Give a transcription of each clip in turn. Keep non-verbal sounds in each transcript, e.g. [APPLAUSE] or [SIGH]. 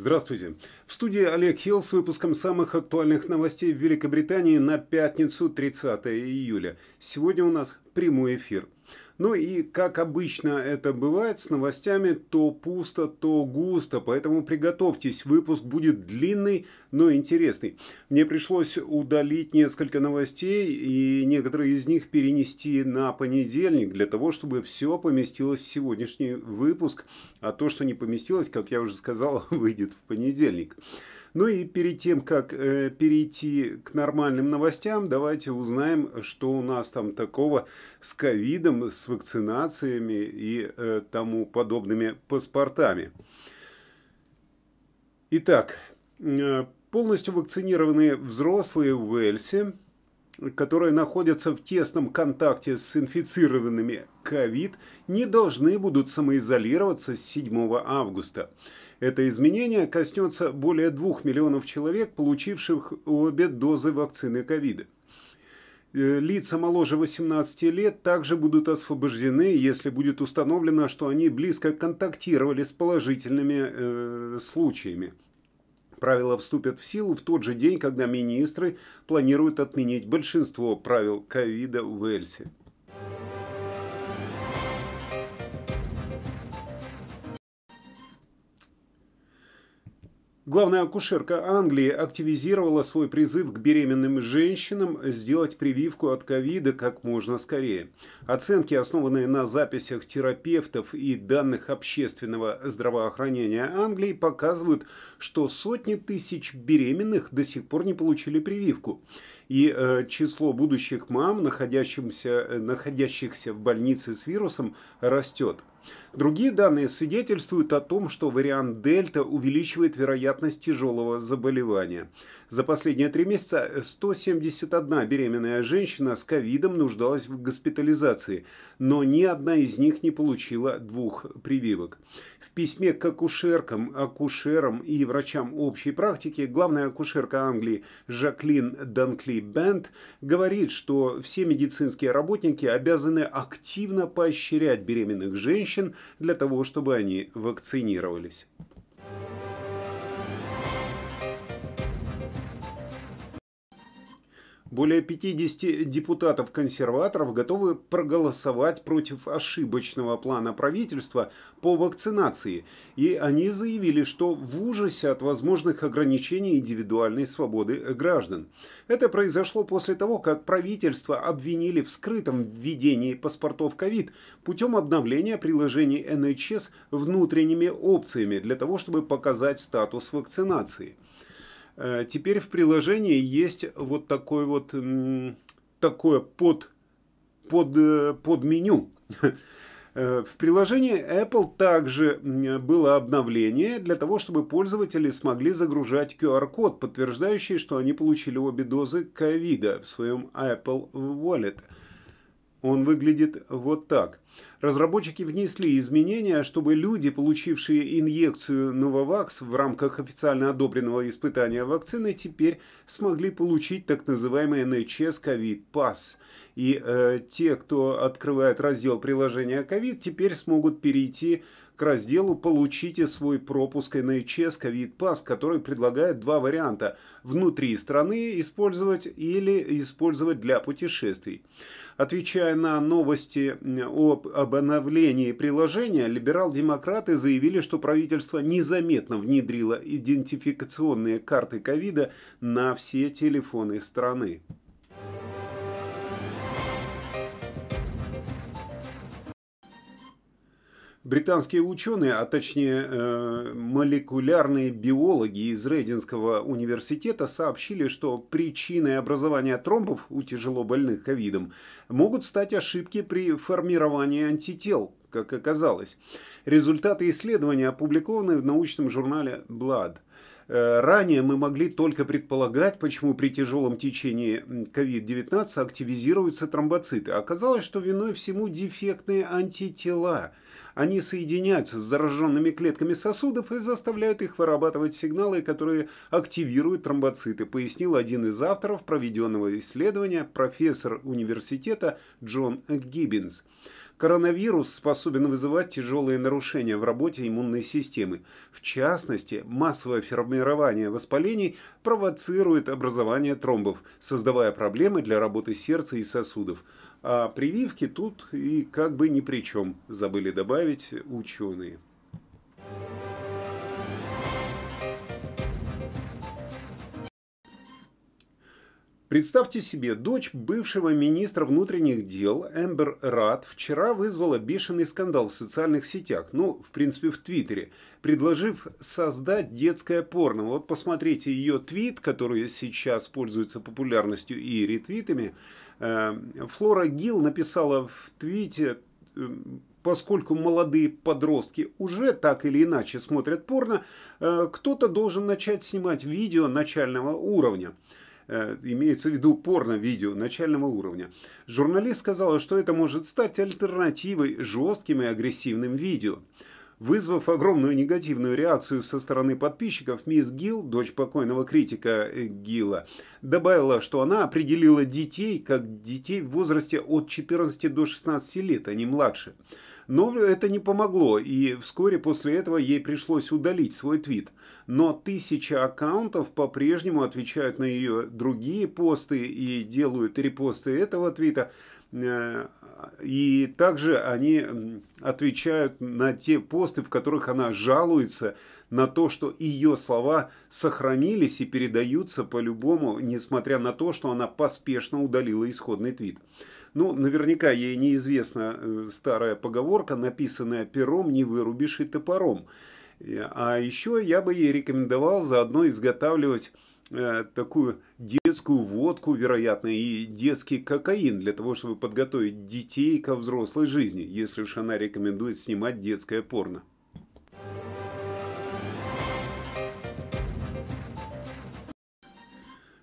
Здравствуйте. В студии Олег Хилл с выпуском самых актуальных новостей в Великобритании на пятницу 30 июля. Сегодня у нас прямой эфир. Ну и, как обычно это бывает с новостями, то пусто, то густо, поэтому приготовьтесь, выпуск будет длинный, но интересный. Мне пришлось удалить несколько новостей и некоторые из них перенести на понедельник, для того, чтобы все поместилось в сегодняшний выпуск, а то, что не поместилось, как я уже сказал, [LAUGHS] выйдет в понедельник. Ну и перед тем, как э, перейти к нормальным новостям, давайте узнаем, что у нас там такого с ковидом, с вакцинациями и э, тому подобными паспортами. Итак, э, полностью вакцинированные взрослые в Уэльсе, которые находятся в тесном контакте с инфицированными ковид, не должны будут самоизолироваться с 7 августа. Это изменение коснется более 2 миллионов человек, получивших обе дозы вакцины ковида. Э, лица моложе 18 лет также будут освобождены, если будет установлено, что они близко контактировали с положительными э, случаями. Правила вступят в силу в тот же день, когда министры планируют отменить большинство правил ковида в Уэльсе. Главная акушерка Англии активизировала свой призыв к беременным женщинам сделать прививку от ковида как можно скорее. Оценки, основанные на записях терапевтов и данных общественного здравоохранения Англии, показывают, что сотни тысяч беременных до сих пор не получили прививку. И э, число будущих мам, находящихся, э, находящихся в больнице с вирусом, растет. Другие данные свидетельствуют о том, что вариант дельта увеличивает вероятность тяжелого заболевания. За последние три месяца 171 беременная женщина с ковидом нуждалась в госпитализации, но ни одна из них не получила двух прививок. В письме к акушеркам, акушерам и врачам общей практики главная акушерка Англии Жаклин Данкли Бенд говорит, что все медицинские работники обязаны активно поощрять беременных женщин для того, чтобы они вакцинировались. Более 50 депутатов-консерваторов готовы проголосовать против ошибочного плана правительства по вакцинации, и они заявили, что в ужасе от возможных ограничений индивидуальной свободы граждан. Это произошло после того, как правительство обвинили в скрытом введении паспортов ковид путем обновления приложений НХС внутренними опциями для того, чтобы показать статус вакцинации. Э, теперь в приложении есть вот такой вот такое под, под, э, под меню. Э, в приложении Apple также было обновление для того, чтобы пользователи смогли загружать QR-код, подтверждающий, что они получили обе дозы ковида в своем Apple Wallet. Он выглядит вот так. Разработчики внесли изменения, чтобы люди, получившие инъекцию Novavax в рамках официально одобренного испытания вакцины, теперь смогли получить так называемый NHS COVID Pass. И э, те, кто открывает раздел приложения COVID, теперь смогут перейти к разделу «Получите свой пропуск COVID Pass», который предлагает два варианта – внутри страны использовать или использовать для путешествий. Отвечая на новости об обновлении приложения, либерал-демократы заявили, что правительство незаметно внедрило идентификационные карты ковида на все телефоны страны. Британские ученые, а точнее э, молекулярные биологи из Рейдинского университета сообщили, что причиной образования тромбов у тяжелобольных ковидом могут стать ошибки при формировании антител, как оказалось. Результаты исследования опубликованы в научном журнале Blood. Э, ранее мы могли только предполагать, почему при тяжелом течении COVID-19 активизируются тромбоциты. Оказалось, что виной всему дефектные антитела. Они соединяются с зараженными клетками сосудов и заставляют их вырабатывать сигналы, которые активируют тромбоциты, пояснил один из авторов проведенного исследования, профессор университета Джон Гиббинс. Коронавирус способен вызывать тяжелые нарушения в работе иммунной системы. В частности, массовое формирование воспалений провоцирует образование тромбов, создавая проблемы для работы сердца и сосудов. А прививки тут и как бы ни при чем, забыли добавить ученые. Представьте себе, дочь бывшего министра внутренних дел Эмбер Рад вчера вызвала бешеный скандал в социальных сетях, ну, в принципе, в Твиттере, предложив создать детское порно. Вот посмотрите ее твит, который сейчас пользуется популярностью и ретвитами. Э, Флора Гилл написала в твите э, поскольку молодые подростки уже так или иначе смотрят порно, э, кто-то должен начать снимать видео начального уровня. Э, имеется в виду порно-видео начального уровня. Журналист сказала, что это может стать альтернативой жестким и агрессивным видео. Вызвав огромную негативную реакцию со стороны подписчиков, мисс Гилл, дочь покойного критика э, Гилла, добавила, что она определила детей как детей в возрасте от 14 до 16 лет, а не младше. Но это не помогло, и вскоре после этого ей пришлось удалить свой твит. Но тысячи аккаунтов по-прежнему отвечают на ее другие посты и делают репосты этого твита. Э, и также они отвечают на те посты, в которых она жалуется на то, что ее слова сохранились и передаются по-любому, несмотря на то, что она поспешно удалила исходный твит. Ну, наверняка ей неизвестна э, старая поговорка, написанная пером не вырубишь и топором. А еще я бы ей рекомендовал заодно изготавливать э, такую детскую водку, вероятно, и детский кокаин для того, чтобы подготовить детей ко взрослой жизни, если уж она рекомендует снимать детское порно.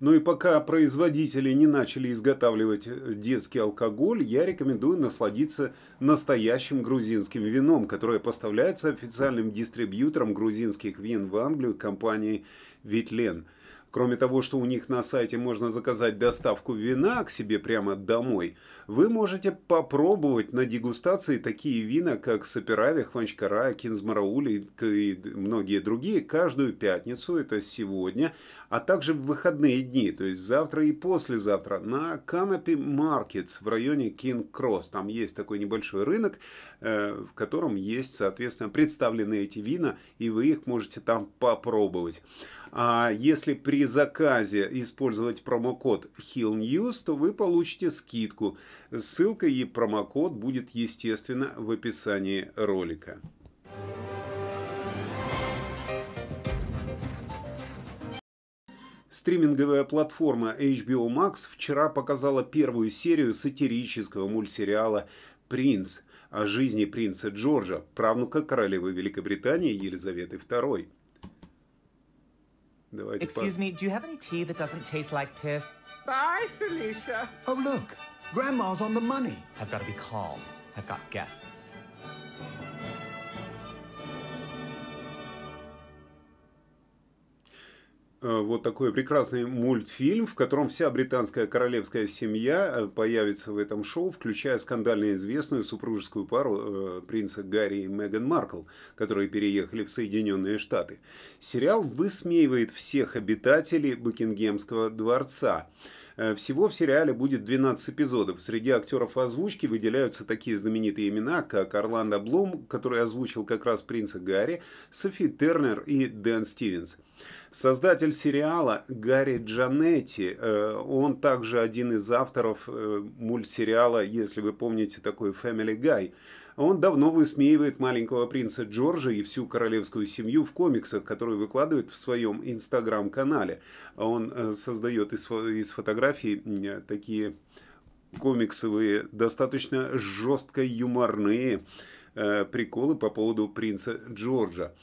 Ну и пока производители не начали изготавливать э, детский алкоголь, я рекомендую насладиться настоящим грузинским вином, которое поставляется официальным дистрибьютором грузинских вин в Англию компанией Витлен – Кроме того, что у них на сайте можно заказать доставку вина к себе прямо домой, вы можете попробовать на дегустации такие вина, как Саперави, Хванчкара, Кинзмараули и многие другие каждую пятницу, это сегодня, а также в выходные дни, то есть завтра и послезавтра на Canopy Markets в районе King Cross. Там есть такой небольшой рынок, э, в котором есть, соответственно, представлены эти вина, и вы их можете там попробовать. А если при заказе использовать промокод HillNews, то вы получите скидку. Ссылка и промокод будет, естественно, в описании ролика. Стриминговая платформа HBO Max вчера показала первую серию сатирического мультсериала «Принц» о жизни принца Джорджа, правнука королевы Великобритании Елизаветы II. Excuse me, do you have any tea that doesn't taste like piss? Bye, Felicia. Oh, look. Grandma's on the money. I've got to be calm. I've got guests. Вот такой прекрасный мультфильм, в котором вся британская королевская семья э, появится в этом шоу, включая скандально известную супружескую пару э, принца Гарри и Меган Маркл, которые переехали в Соединенные Штаты. Сериал высмеивает всех обитателей Букингемского дворца. Всего в сериале будет 12 эпизодов. Среди актеров озвучки выделяются такие знаменитые имена, как Орландо Блум, который озвучил как раз принца Гарри, Софи Тернер и Дэн Стивенс. Создатель сериала Гарри Джанетти, э, он также один из авторов э, мультсериала, если вы помните такой Family Guy. Он давно высмеивает маленького принца Джорджа и всю королевскую семью в комиксах, которые выкладывает в своем инстаграм-канале. Он э, создает из, из фотографий такие комиксовые, достаточно жестко юморные приколы по поводу принца Джорджа.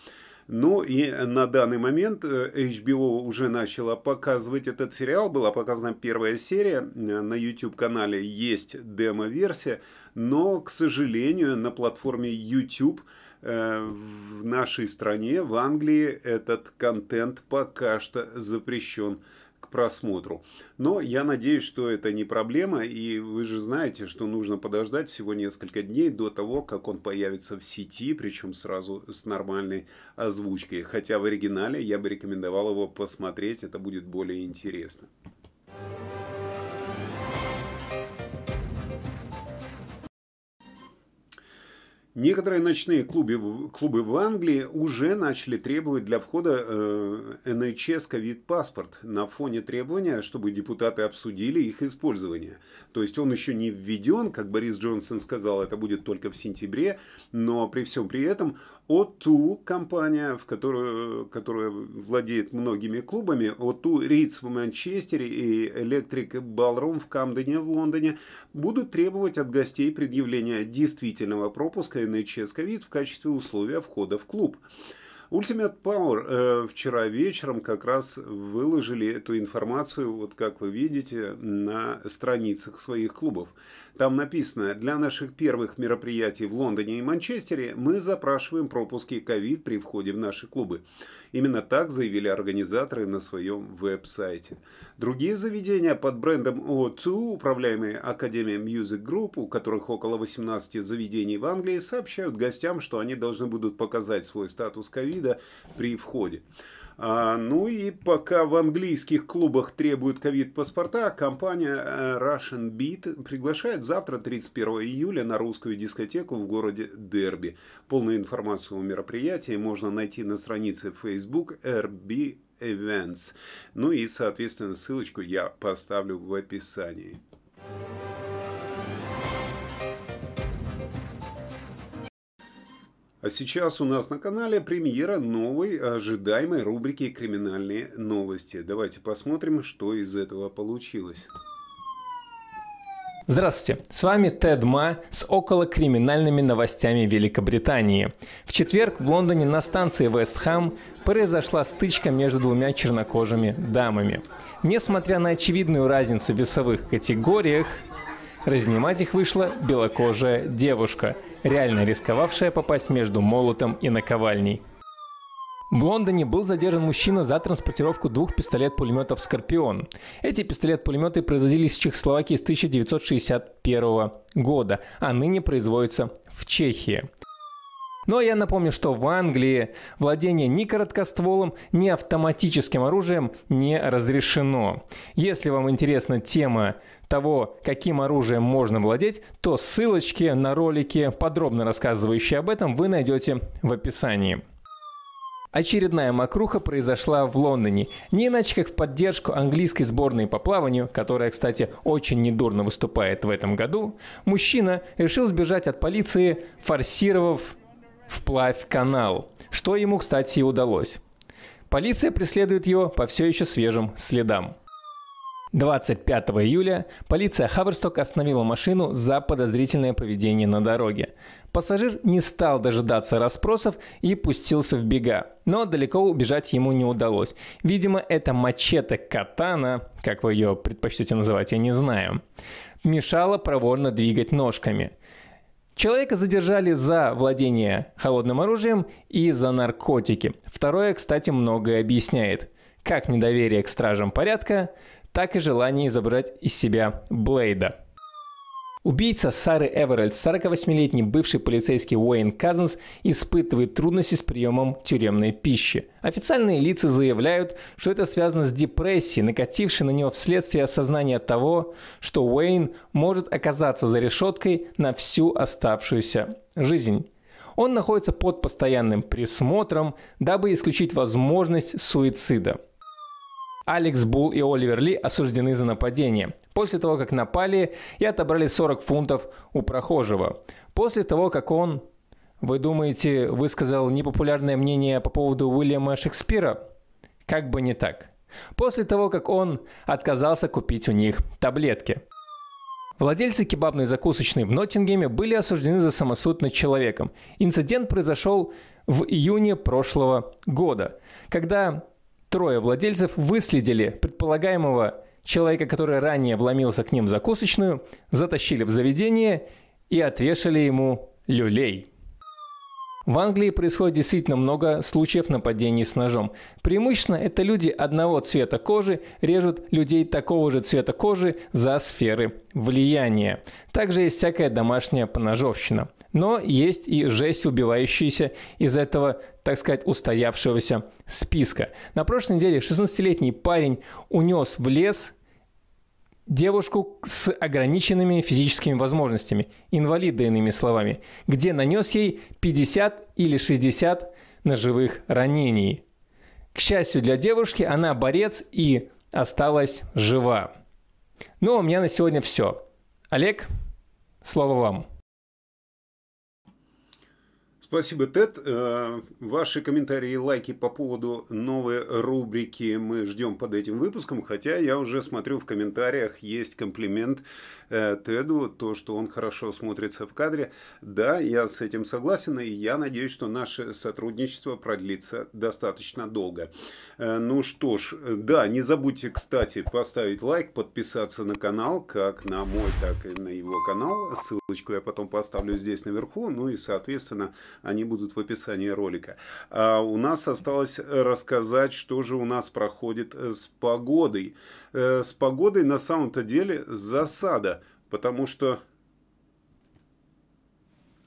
Ну и на данный момент э, HBO уже начала показывать этот сериал. Была показана первая серия. На YouTube-канале есть демо-версия. Но, к сожалению, на платформе YouTube э, в нашей стране, в Англии, этот контент пока что запрещен к просмотру. Но я надеюсь, что это не проблема, и вы же знаете, что нужно подождать всего несколько дней до того, как он появится в сети, причем сразу с нормальной озвучкой. Хотя в оригинале я бы рекомендовал его посмотреть, это будет более интересно. Некоторые ночные клубы, клубы в Англии уже начали требовать для входа э, NHS ковид-паспорт на фоне требования, чтобы депутаты обсудили их использование. То есть он еще не введен, как Борис Джонсон сказал, это будет только в сентябре, но при всем при этом O2 компания, в которую, которая владеет многими клубами, O2 Ritz в Манчестере и Electric Ballroom в Камдене в Лондоне, будут требовать от гостей предъявления действительного пропуска NHS COVID в качестве условия входа в клуб. Ultimate Power э, вчера вечером как раз выложили эту информацию, вот как вы видите, на страницах своих клубов. Там написано, для наших первых мероприятий в Лондоне и Манчестере мы запрашиваем пропуски ковид при входе в наши клубы. Именно так заявили организаторы на своем веб-сайте. Другие заведения под брендом O2, управляемые Академией Music Group, у которых около 18 заведений в Англии, сообщают гостям, что они должны будут показать свой статус ковида при входе. А, ну и пока в английских клубах требуют ковид-паспорта, компания э, Russian Beat приглашает завтра, 31 июля, на русскую дискотеку в городе Дерби. Полную информацию о мероприятии можно найти на странице Facebook RB Events. Ну и, соответственно, ссылочку я поставлю в описании. А сейчас у нас на канале премьера новой ожидаемой рубрики «Криминальные новости». Давайте посмотрим, что из этого получилось. Здравствуйте, с вами Тед Ма с околокриминальными новостями Великобритании. В четверг в Лондоне на станции Вестхэм произошла стычка между двумя чернокожими дамами. Несмотря на очевидную разницу в весовых категориях, разнимать их вышла белокожая девушка, реально рисковавшая попасть между молотом и наковальней. В Лондоне был задержан мужчина за транспортировку двух пистолет-пулеметов «Скорпион». Эти пистолет-пулеметы производились в Чехословакии с 1961 года, а ныне производятся в Чехии. Но я напомню, что в Англии владение ни короткостволом, ни автоматическим оружием не разрешено. Если вам интересна тема того, каким оружием можно владеть, то ссылочки на ролики, подробно рассказывающие об этом, вы найдете в описании. Очередная макруха произошла в Лондоне. Не иначе, как в поддержку английской сборной по плаванию, которая, кстати, очень недурно выступает в этом году, мужчина решил сбежать от полиции, форсировав вплавь канал, что ему, кстати, и удалось. Полиция преследует его по все еще свежим следам. 25 июля полиция Хаверсток остановила машину за подозрительное поведение на дороге. Пассажир не стал дожидаться расспросов и пустился в бега, но далеко убежать ему не удалось. Видимо, это мачете-катана, как вы ее предпочтете называть, я не знаю, мешала проворно двигать ножками. Человека задержали за владение холодным оружием и за наркотики. Второе, кстати, многое объясняет. Как недоверие к стражам порядка – так и желание изображать из себя Блейда. Убийца Сары Эверальд, 48-летний бывший полицейский Уэйн Казанс, испытывает трудности с приемом тюремной пищи. Официальные лица заявляют, что это связано с депрессией, накатившей на него вследствие осознания того, что Уэйн может оказаться за решеткой на всю оставшуюся жизнь. Он находится под постоянным присмотром, дабы исключить возможность суицида. Алекс Булл и Оливер Ли осуждены за нападение. После того, как напали и отобрали 40 фунтов у прохожего. После того, как он, вы думаете, высказал непопулярное мнение по поводу Уильяма Шекспира? Как бы не так. После того, как он отказался купить у них таблетки. Владельцы кебабной закусочной в Ноттингеме были осуждены за самосуд над человеком. Инцидент произошел в июне прошлого года, когда трое владельцев выследили предполагаемого человека, который ранее вломился к ним в закусочную, затащили в заведение и отвешали ему люлей. В Англии происходит действительно много случаев нападений с ножом. Преимущественно это люди одного цвета кожи режут людей такого же цвета кожи за сферы влияния. Также есть всякая домашняя поножовщина. Но есть и жесть, убивающаяся из этого, так сказать, устоявшегося списка. На прошлой неделе 16-летний парень унес в лес девушку с ограниченными физическими возможностями, инвалида иными словами, где нанес ей 50 или 60 ножевых ранений. К счастью для девушки, она борец и осталась жива. Ну, а у меня на сегодня все. Олег, слово вам. Спасибо, Тед. Э, ваши комментарии и лайки по поводу новой рубрики мы ждем под этим выпуском, хотя я уже смотрю в комментариях, есть комплимент э, Теду, то, что он хорошо смотрится в кадре. Да, я с этим согласен, и я надеюсь, что наше сотрудничество продлится достаточно долго. Э, ну что ж, да, не забудьте, кстати, поставить лайк, подписаться на канал, как на мой, так и на его канал. Ссылочку я потом поставлю здесь наверху, ну и, соответственно, они будут в описании ролика. А у нас осталось рассказать, что же у нас проходит э, с погодой. Э, с погодой на самом-то деле засада, потому что...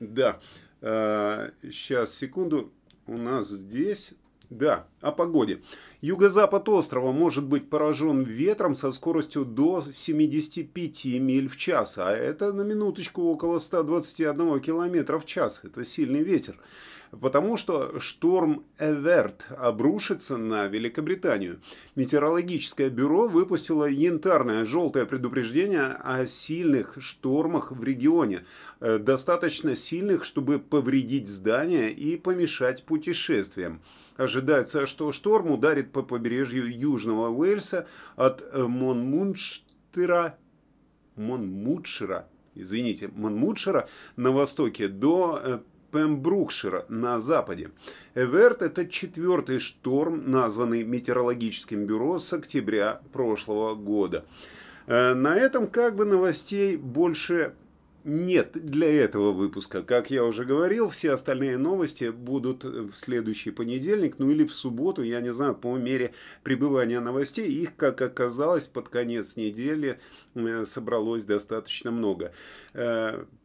Да, сейчас, э, секунду, у нас здесь да, о погоде. Юго-запад острова может быть поражен ветром со скоростью до 75 миль в час, а это на минуточку около 121 километра в час. Это сильный ветер. Потому что шторм Эверт обрушится на Великобританию. Метеорологическое бюро выпустило янтарное желтое предупреждение о сильных штормах в регионе. Э, достаточно сильных, чтобы повредить здания и помешать путешествиям. Ожидается, что шторм ударит по побережью Южного Уэльса от э, Монмунштера, Монмутшира, извините, Монмутшира на востоке до э, Пембрукшира на западе. Эверт – это четвертый шторм, названный Метеорологическим бюро с октября прошлого года. Э, на этом как бы новостей больше нет для этого выпуска. Как я уже говорил, все остальные новости будут в следующий понедельник, ну или в субботу, я не знаю, по мере пребывания новостей. Их, как оказалось, под конец недели э, собралось достаточно много.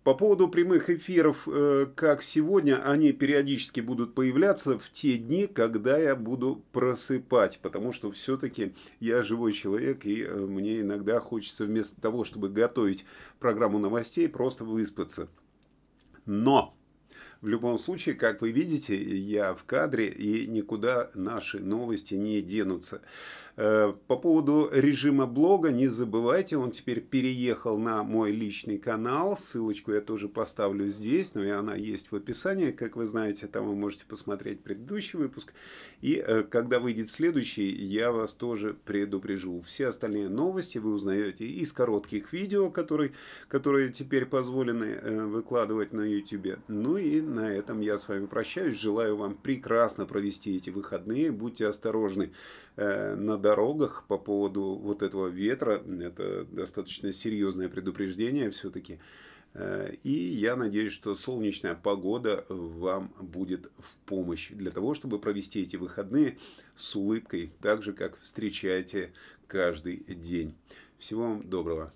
По поводу прямых эфиров, э, как сегодня, они периодически будут появляться в те дни, когда я буду просыпать, потому что все-таки я живой человек, и э, мне иногда хочется вместо того, чтобы готовить программу новостей, просто выспаться. Но в любом случае, как вы видите, я в кадре, и никуда наши новости не денутся. Э, по поводу режима блога, не забывайте, он теперь переехал на мой личный канал. Ссылочку я тоже поставлю здесь, но и она есть в описании. Как вы знаете, там вы можете посмотреть предыдущий выпуск. И э, когда выйдет следующий, я вас тоже предупрежу. Все остальные новости вы узнаете из коротких видео, которые, которые теперь позволены э, выкладывать на YouTube. Ну и на этом я с вами прощаюсь. Желаю вам прекрасно провести эти выходные. Будьте осторожны на дорогах по поводу вот этого ветра. Это достаточно серьезное предупреждение все-таки. Э, и я надеюсь, что солнечная погода вам будет в помощь для того, чтобы провести эти выходные с улыбкой, так же, как встречаете каждый день. Всего вам доброго.